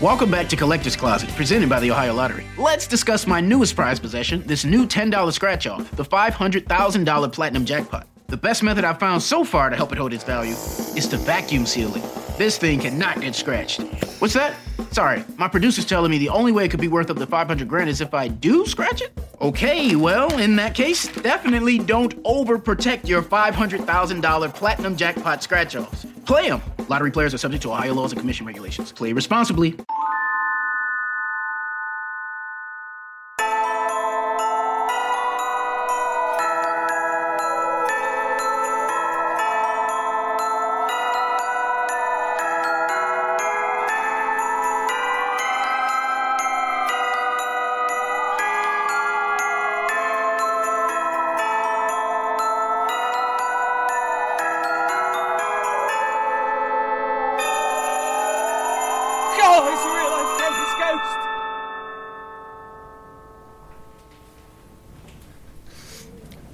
Welcome back to Collector's Closet, presented by the Ohio Lottery. Let's discuss my newest prize possession, this new $10 scratch off, the $500,000 Platinum Jackpot. The best method I've found so far to help it hold its value is to vacuum seal it. This thing cannot get scratched. What's that? Sorry, my producer's telling me the only way it could be worth up to 500 grand is if I do scratch it? Okay, well, in that case, definitely don't overprotect your $500,000 Platinum Jackpot scratch offs. Play them! Lottery players are subject to Ohio laws and commission regulations. Play responsibly.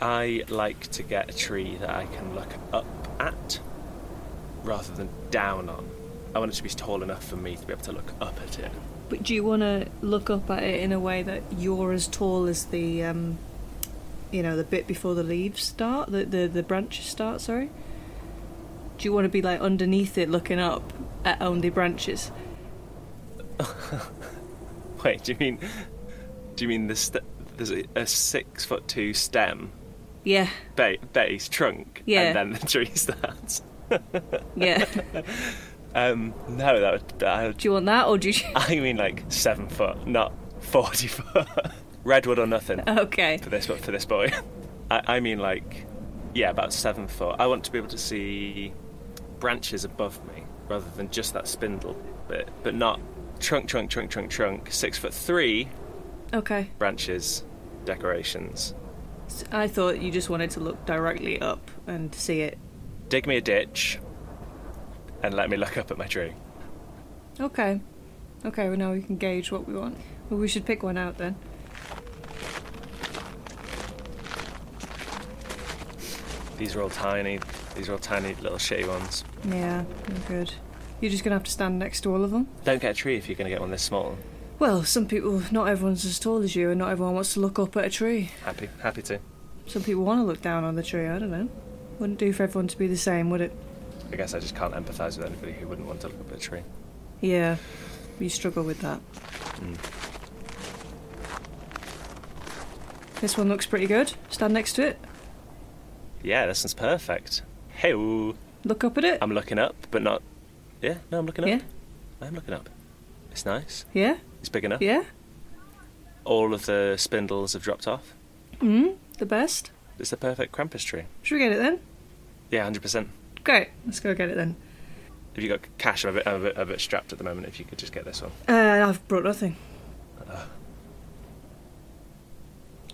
I like to get a tree that I can look up at rather than down on. I want it to be tall enough for me to be able to look up at it. But do you want to look up at it in a way that you're as tall as the, um, you know, the bit before the leaves start, the the, the branches start? Sorry. Do you want to be like underneath it, looking up at only branches? Wait, do you mean? Do you mean the st- there's a, a six foot two stem, Yeah, ba- base, trunk, Yeah. and then the tree starts? yeah. Um, no, that would do you want that, or do you? I mean like seven foot, not forty foot. Redwood or nothing okay. for this, for this boy. I, I mean like, yeah, about seven foot. I want to be able to see branches above me rather than just that spindle bit, but not trunk, trunk, trunk, trunk, trunk. Six foot three Okay. branches, decorations. I thought you just wanted to look directly up and see it. Dig me a ditch, and let me look up at my tree. Okay. Okay. Well, now we can gauge what we want. Well, we should pick one out then. These are all tiny. These are all tiny little shitty ones. Yeah, good. You're just gonna have to stand next to all of them. Don't get a tree if you're going to get one this small. Well, some people, not everyone's as tall as you, and not everyone wants to look up at a tree. Happy, happy to. Some people want to look down on the tree. I don't know. Wouldn't do for everyone to be the same, would it? I guess I just can't empathise with anybody who wouldn't want to look up at a tree. Yeah, you struggle with that. Mm. This one looks pretty good. Stand next to it. Yeah, this one's perfect. Hey, Look up at it. I'm looking up, but not. Yeah, no, I'm looking up. yeah, I'm looking up. It's nice. yeah, It's big enough. yeah. All of the spindles have dropped off. Mm, the best. It's the perfect Krampus tree. Should we get it then? Yeah, hundred percent. Great. Let's go get it then. Have you got cash, I'm a bit, I'm a bit, a bit strapped at the moment. If you could just get this one. Uh, I've brought nothing.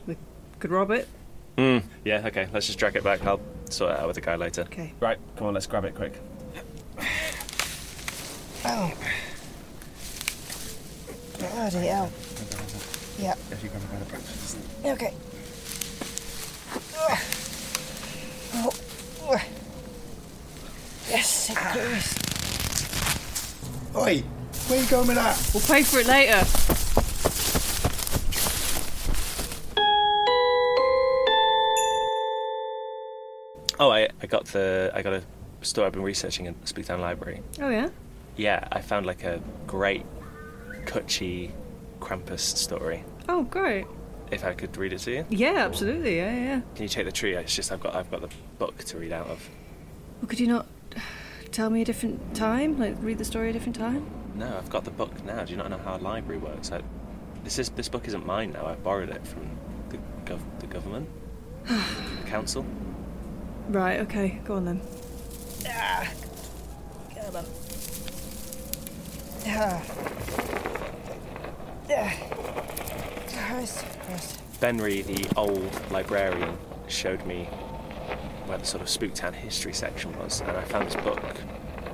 We could rob it. Mm. Yeah. Okay. Let's just drag it back. I'll sort it out with the guy later. Okay. Right. Come on. Let's grab it quick. Oh. Bloody hell. Yeah. If you grab it by the branches. Okay. Oh. oh. Yes, it ah. goes. Oi, where you going with that? We'll pay for it later. Oh, I, I got the I got a story I've been researching in Spooktown Library. Oh yeah. Yeah, I found like a great Kutchy Krampus story. Oh great. If I could read it to you, Yeah, absolutely. Yeah, yeah. can you take the tree? It's just I've got I've got the book to read out of. Well, could you not tell me a different time? Like read the story a different time? No, I've got the book now. Do you not know how a library works? I, this is this book isn't mine now. I borrowed it from the gov the government, the council. Right. Okay. Go on then. Ah. Come on. Ah. Ah. Christ, Christ. Benry, the old librarian, showed me where the sort of Spooktown history section was, and I found this book.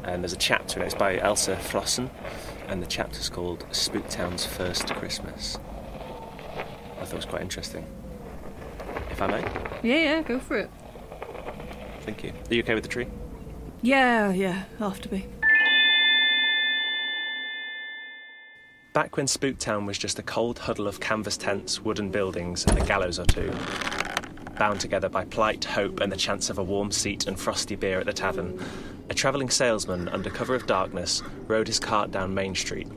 And there's a chapter in it. It's by Elsa Flossen, and the chapter's called Spooktown's First Christmas. I thought it was quite interesting. If I may, Yeah, yeah. Go for it. thank you. Are you okay with the tree? Yeah, yeah. I'll have to be. Back when Spooktown was just a cold huddle of canvas tents, wooden buildings, and a gallows or two, bound together by plight, hope, and the chance of a warm seat and frosty beer at the tavern, a travelling salesman, under cover of darkness, rode his cart down Main Street,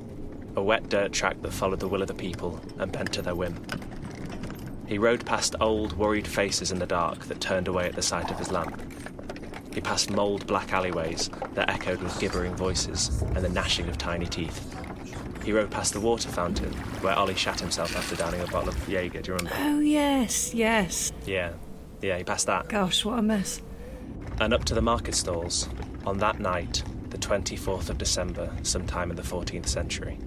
a wet dirt track that followed the will of the people and bent to their whim. He rode past old, worried faces in the dark that turned away at the sight of his lamp. He passed mould black alleyways that echoed with gibbering voices and the gnashing of tiny teeth. He rode past the water fountain where Ollie shat himself after downing a bottle of Jaeger. Do you remember? Oh, yes, yes. Yeah, yeah, he passed that. Gosh, what a mess. And up to the market stalls on that night, the 24th of December, sometime in the 14th century.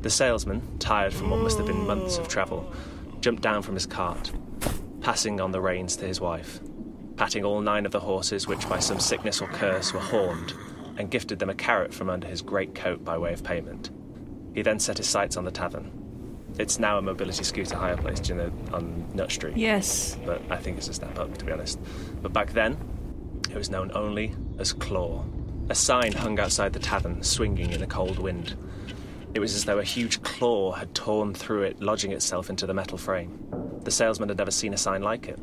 The salesman, tired from what must have been months of travel, jumped down from his cart, passing on the reins to his wife, patting all nine of the horses which by some sickness or curse were horned, and gifted them a carrot from under his great coat by way of payment. He then set his sights on the tavern. It's now a mobility scooter hire place, you know, on Nut Street. Yes. But I think it's a step up, to be honest. But back then, it was known only as Claw. A sign hung outside the tavern, swinging in a cold wind. It was as though a huge claw had torn through it, lodging itself into the metal frame. The salesman had never seen a sign like it.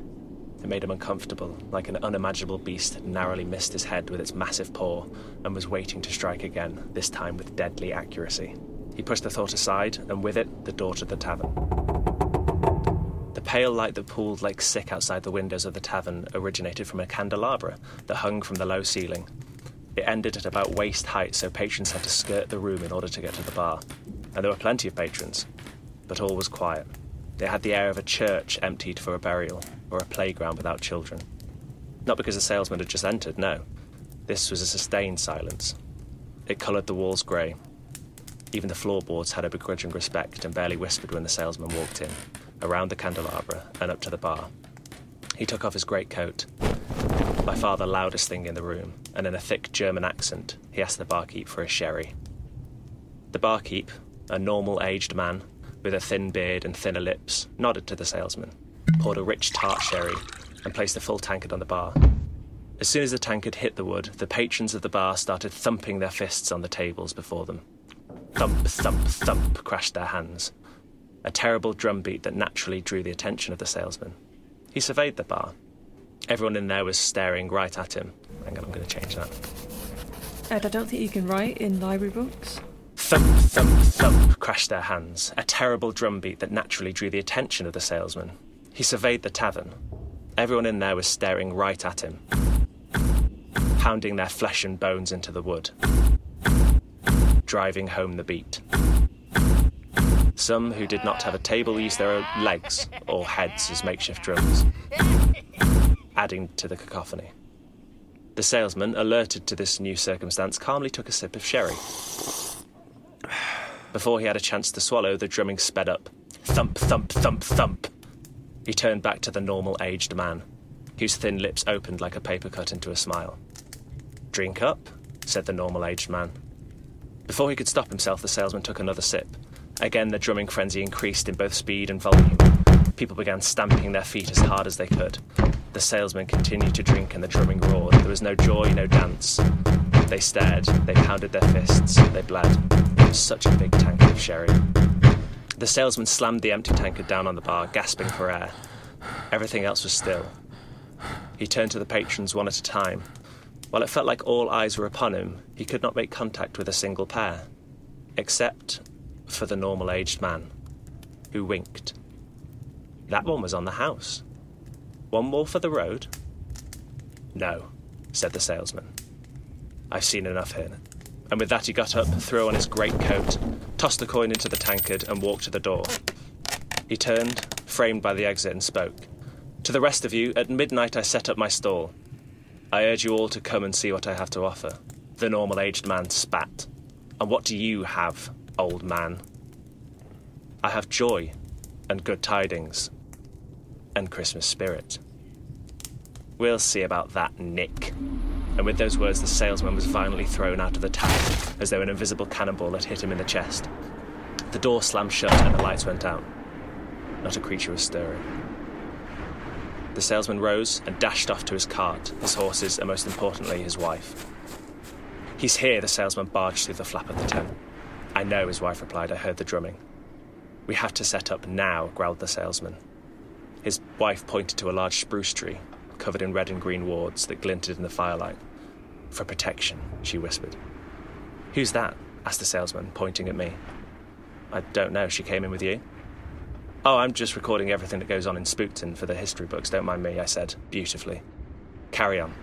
It made him uncomfortable, like an unimaginable beast narrowly missed his head with its massive paw and was waiting to strike again, this time with deadly accuracy. He pushed the thought aside, and with it, the door to the tavern. The pale light that pooled like sick outside the windows of the tavern originated from a candelabra that hung from the low ceiling. It ended at about waist height, so patrons had to skirt the room in order to get to the bar. And there were plenty of patrons, but all was quiet. It had the air of a church emptied for a burial, or a playground without children. Not because the salesman had just entered, no. This was a sustained silence. It coloured the walls grey. Even the floorboards had a begrudging respect and barely whispered when the salesman walked in, around the candelabra and up to the bar. He took off his greatcoat, by far the loudest thing in the room, and in a thick German accent, he asked the barkeep for a sherry. The barkeep, a normal aged man, with a thin beard and thinner lips, nodded to the salesman, poured a rich tart sherry, and placed a full tankard on the bar. As soon as the tankard hit the wood, the patrons of the bar started thumping their fists on the tables before them. Thump, thump, thump crashed their hands. A terrible drum beat that naturally drew the attention of the salesman. He surveyed the bar. Everyone in there was staring right at him. Hang on, I'm going to change that. Ed, I don't think you can write in library books. Thump, thump, thump crashed their hands, a terrible drum beat that naturally drew the attention of the salesman. He surveyed the tavern. Everyone in there was staring right at him, pounding their flesh and bones into the wood, driving home the beat. Some who did not have a table used their legs or heads as makeshift drums, adding to the cacophony. The salesman, alerted to this new circumstance, calmly took a sip of sherry. Before he had a chance to swallow, the drumming sped up. Thump, thump, thump, thump. He turned back to the normal aged man, whose thin lips opened like a paper cut into a smile. Drink up, said the normal aged man. Before he could stop himself, the salesman took another sip. Again, the drumming frenzy increased in both speed and volume. People began stamping their feet as hard as they could. The salesman continued to drink and the drumming roared. There was no joy, no dance. They stared, they pounded their fists, they bled. It was such a big tank of sherry. The salesman slammed the empty tankard down on the bar, gasping for air. Everything else was still. He turned to the patrons one at a time. While it felt like all eyes were upon him, he could not make contact with a single pair, except for the normal aged man, who winked. That one was on the house. One more for the road? No, said the salesman. I've seen enough here. And with that, he got up, threw on his great coat, tossed the coin into the tankard, and walked to the door. He turned, framed by the exit, and spoke. To the rest of you, at midnight I set up my stall. I urge you all to come and see what I have to offer. The normal aged man spat. And what do you have, old man? I have joy and good tidings and Christmas spirit. We'll see about that, Nick. And with those words, the salesman was violently thrown out of the tavern as though an invisible cannonball had hit him in the chest. The door slammed shut and the lights went out. Not a creature was stirring. The salesman rose and dashed off to his cart, his horses, and most importantly, his wife. He's here, the salesman barged through the flap of the tent. I know, his wife replied. I heard the drumming. We have to set up now, growled the salesman. His wife pointed to a large spruce tree, covered in red and green wards that glinted in the firelight. For protection, she whispered. Who's that? asked the salesman, pointing at me. I don't know. She came in with you? Oh, I'm just recording everything that goes on in Spooktown for the history books. Don't mind me, I said, beautifully. Carry on.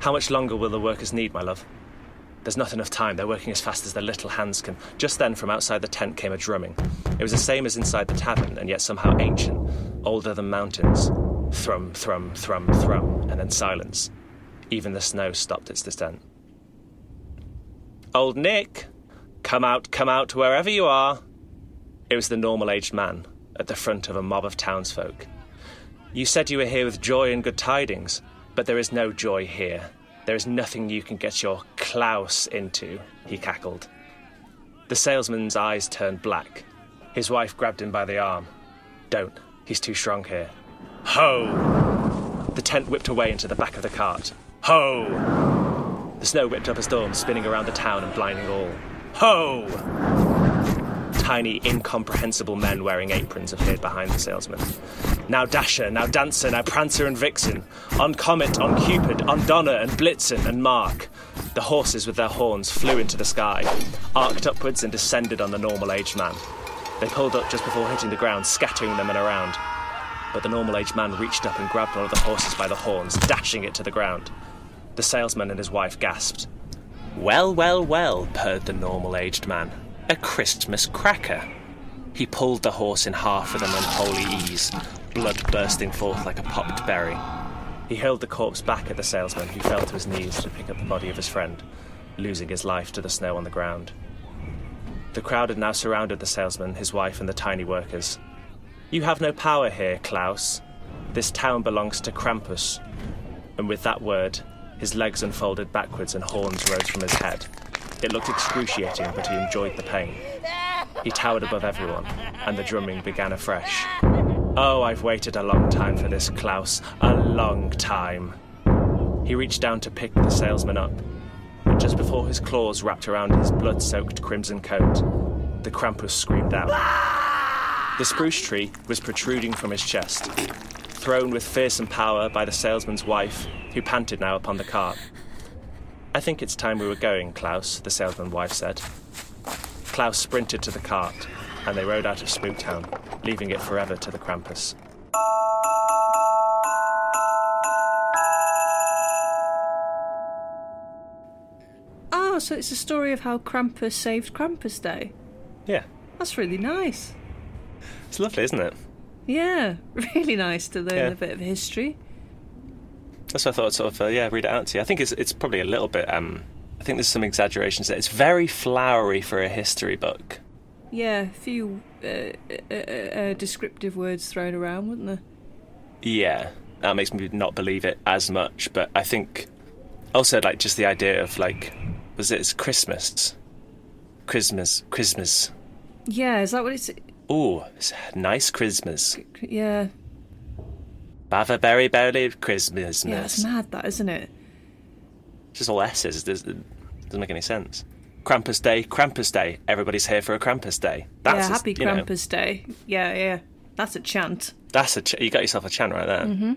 How much longer will the workers need, my love? There's not enough time. They're working as fast as their little hands can. Just then, from outside the tent came a drumming. It was the same as inside the tavern, and yet somehow ancient, older than mountains. Thrum, thrum, thrum, thrum, and then silence. Even the snow stopped its descent. Old Nick! Come out, come out, wherever you are! It was the normal aged man, at the front of a mob of townsfolk. You said you were here with joy and good tidings, but there is no joy here. There is nothing you can get your Klaus into, he cackled. The salesman's eyes turned black. His wife grabbed him by the arm. Don't, he's too strong here. Ho! The tent whipped away into the back of the cart. Ho! The snow whipped up a storm, spinning around the town and blinding all. Ho! Tiny, incomprehensible men wearing aprons appeared behind the salesman. Now Dasher, now Dancer, now Prancer and Vixen. On Comet, on Cupid, on Donner and Blitzen and Mark. The horses with their horns flew into the sky, arced upwards and descended on the normal aged man. They pulled up just before hitting the ground, scattering them and around. But the normal aged man reached up and grabbed one of the horses by the horns, dashing it to the ground. The salesman and his wife gasped. Well, well, well, purred the normal aged man. A Christmas cracker. He pulled the horse in half with an unholy ease, blood bursting forth like a popped berry. He hurled the corpse back at the salesman, who fell to his knees to pick up the body of his friend, losing his life to the snow on the ground. The crowd had now surrounded the salesman, his wife, and the tiny workers. You have no power here, Klaus. This town belongs to Krampus. And with that word, his legs unfolded backwards and horns rose from his head. It looked excruciating, but he enjoyed the pain. He towered above everyone, and the drumming began afresh. Oh, I've waited a long time for this, Klaus. A long time. He reached down to pick the salesman up, but just before his claws wrapped around his blood soaked crimson coat, the Krampus screamed out. The spruce tree was protruding from his chest, thrown with fearsome power by the salesman's wife, who panted now upon the cart. I think it's time we were going, Klaus, the salesman's wife said. Klaus sprinted to the cart, and they rode out of Spooktown, leaving it forever to the Krampus. Oh, so it's a story of how Krampus saved Krampus Day. Yeah, That's really nice. It's lovely, isn't it? Yeah, really nice to learn Yeah. a bit of history. That's what I thought. I'd Sort of, uh, yeah, read it out to you. I think it's it's probably a little bit. Um, I think there's some exaggerations there. It's very flowery for a history book. Yeah, a few uh, uh, uh, uh, descriptive words thrown around, wouldn't there? Yeah, that makes me not believe it as much. But I think also like just the idea of like, was it it's Christmas, Christmas, Christmas. Yeah, is that what it's? Ooh, nice Christmas. Yeah, Have a very berry Christmas. yeah, it's mad, that isn't it? It's Just all S's. It doesn't, make any sense. Krampus Day, Krampus Day. Everybody's here for a Krampus Day. That's yeah, a- happy know, Krampus Day. Yeah, yeah, that's a chant. that's a ch- you got yourself a chant right there. Mm-hmm.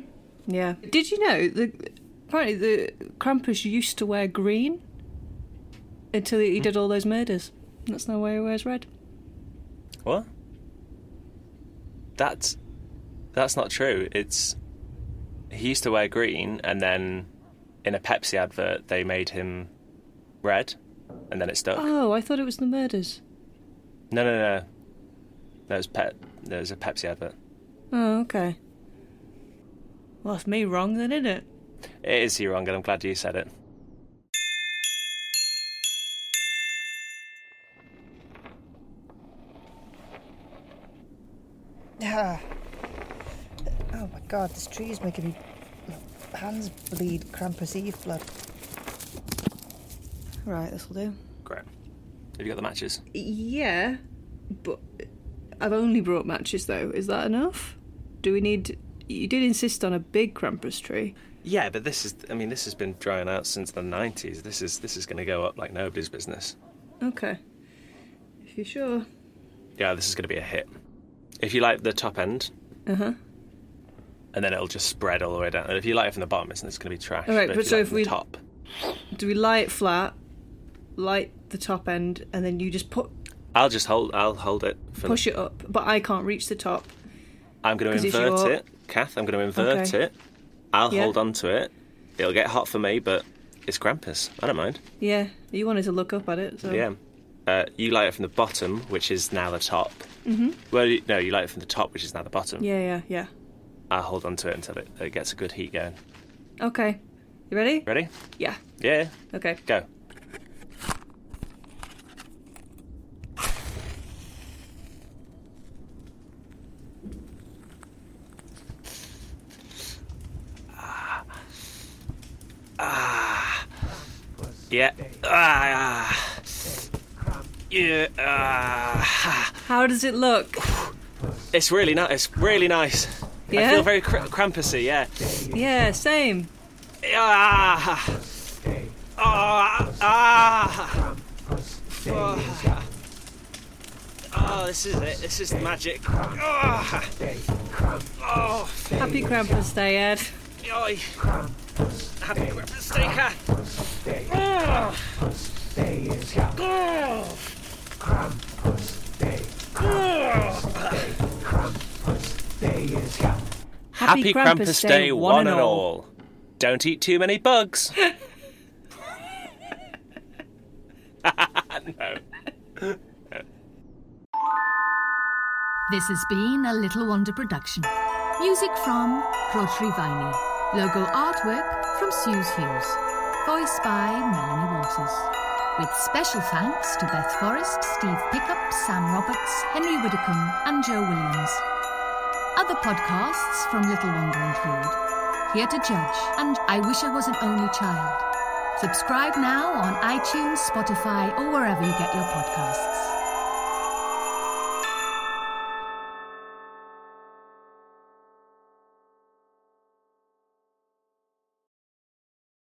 Yeah. Did you know that apparently the Krampus used to wear green until he did all those murders? That's now why he wears red. What? That's that's not true. It's he used to wear green, and then in a Pepsi advert they made him red, and then it stuck. Oh, I thought it was the murders. No, no, no. There's pet. There's a Pepsi advert. Oh, okay. Well, that's me wrong then, isn't it? It is you wrong, and I'm glad you said it. Oh my god, this tree is making me hands bleed Krampus Eve blood. Right, this'll do. Great. Have you got the matches? Yeah, but I've only brought matches though. Is that enough? Do we need. You did insist on a big Krampus tree. Yeah, but this is. I mean, this has been drying out since the '90s. This is this is going to go up like nobody's business. Okay. If you're sure. Yeah, this is going to be a hit. If you light the top end, Uh huh. and then it'll just spread all the way down. And if you light it from the bottom, it's, it's going to be trash. All right, but, but if so if we- the top, Do we light it flat, light the top end, and then you just put I'll just hold. I'll hold it. For push it up? But I can't reach the top. I'm going to invert it, Kath. I'm going to invert Okay. it. I'll Yeah. hold on to it. It'll get hot for me, but it's Krampus. I don't mind. Yeah, you wanted to look up at it. So. Yeah. Uh, you light it from the bottom, which is now the top. Mm-hmm. Well, no, you light it from the top, which is now the bottom. Yeah, yeah, yeah. I'll hold on to it until it, it gets a good heat going. Okay. You ready? Ready? Yeah. Yeah. Okay. Go. Ah. Yeah. Ah. Yeah. Ah. How does it look? It's really nice. It's really nice. Yeah? I feel very cr- Krampusy. Yeah. Yeah, same. Ah. Ah. Ah. Oh. Oh, this is it. This is the magic. Oh. Oh. Happy Krampus Day, Ed. Oi. Happy Krampus Day, Kath. Oh. Oh. Happy Krampus Day, one and all. Don't eat too many bugs. no. This has been a Little Wander production. Music from Rhodri Viney. Logo artwork from Suze Hughes. Voice by Melanie Waters. With special thanks to Beth Forrest, Steve Pickup, Sam Roberts, Henry Widdicombe, and Joe Williams. Other podcasts from Little Wander include Here to Judge and I Wish I Was an Only Child. Subscribe now on iTunes, Spotify, or wherever you get your podcasts.